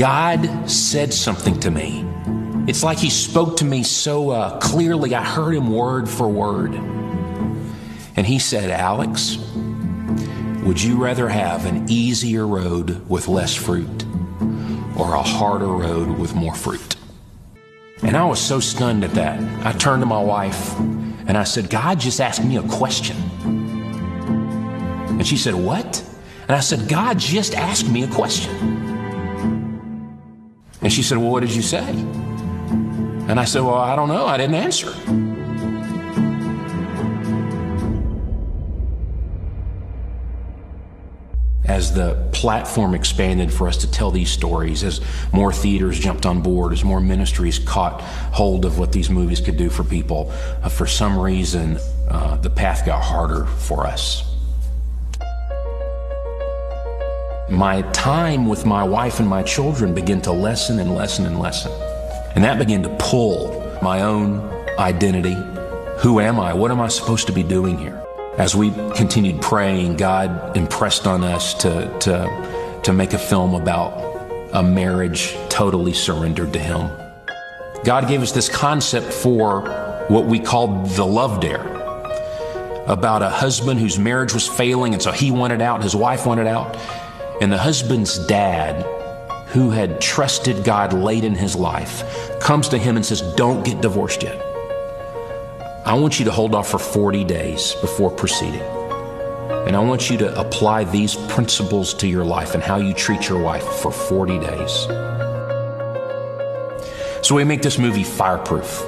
God said something to me. It's like He spoke to me so uh, clearly, I heard Him word for word. And He said, Alex, would you rather have an easier road with less fruit or a harder road with more fruit? And I was so stunned at that. I turned to my wife and I said, God just asked me a question. And she said, What? And I said, God just asked me a question. And she said, Well, what did you say? And I said, Well, I don't know. I didn't answer. as the platform expanded for us to tell these stories, as more theaters jumped on board, as more ministries caught hold of what these movies could do for people, uh, for some reason, uh, the path got harder for us. My time with my wife and my children began to lessen and lessen and lessen. And that began to pull my own identity. Who am I? What am I supposed to be doing here? As we continued praying, God impressed on us to, to, to make a film about a marriage totally surrendered to Him. God gave us this concept for what we called the love dare about a husband whose marriage was failing, and so he wanted out, his wife wanted out, and the husband's dad, who had trusted God late in his life, comes to him and says, Don't get divorced yet. I want you to hold off for 40 days before proceeding. And I want you to apply these principles to your life and how you treat your wife for 40 days. So we make this movie fireproof.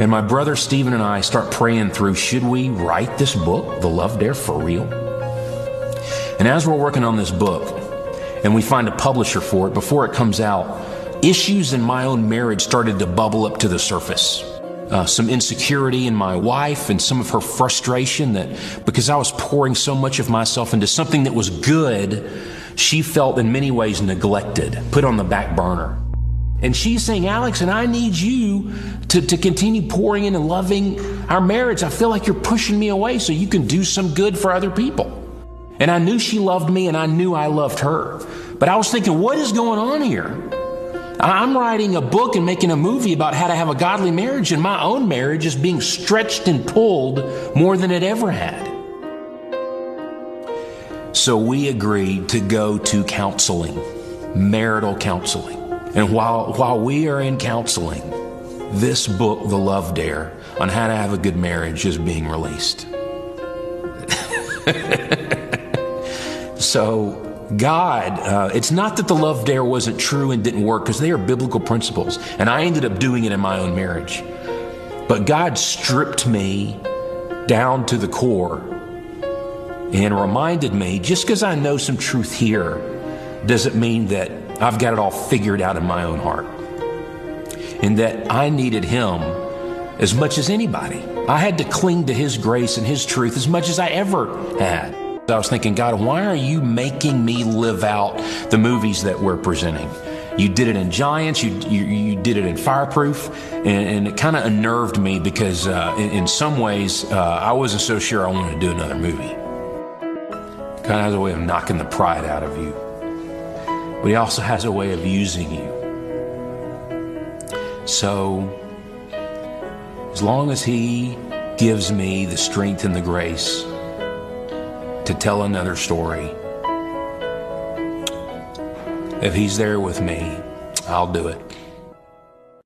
And my brother Stephen and I start praying through should we write this book, The Love Dare, for real? And as we're working on this book, and we find a publisher for it, before it comes out, issues in my own marriage started to bubble up to the surface uh, some insecurity in my wife and some of her frustration that because I was pouring so much of myself into something that was good, she felt in many ways neglected, put on the back burner. And she's saying, Alex, and I need you to, to continue pouring in and loving our marriage. I feel like you're pushing me away so you can do some good for other people. And I knew she loved me and I knew I loved her. But I was thinking, what is going on here? I'm writing a book and making a movie about how to have a godly marriage, and my own marriage is being stretched and pulled more than it ever had. So we agreed to go to counseling, marital counseling. And while, while we are in counseling, this book, The Love Dare, on how to have a good marriage, is being released. so God, uh, it's not that the love dare wasn't true and didn't work because they are biblical principles. And I ended up doing it in my own marriage. But God stripped me down to the core and reminded me just because I know some truth here doesn't mean that I've got it all figured out in my own heart. And that I needed Him as much as anybody. I had to cling to His grace and His truth as much as I ever had. I was thinking, God, why are you making me live out the movies that we're presenting? You did it in Giants, you, you, you did it in Fireproof, and, and it kind of unnerved me because uh, in, in, some ways uh, I wasn't so sure I wanted to do another movie. Kind of has a way of knocking the pride out of you, but He also has a way of using you. So, as long as He gives me the strength and the grace to tell another story. If He's there with me, I'll do it.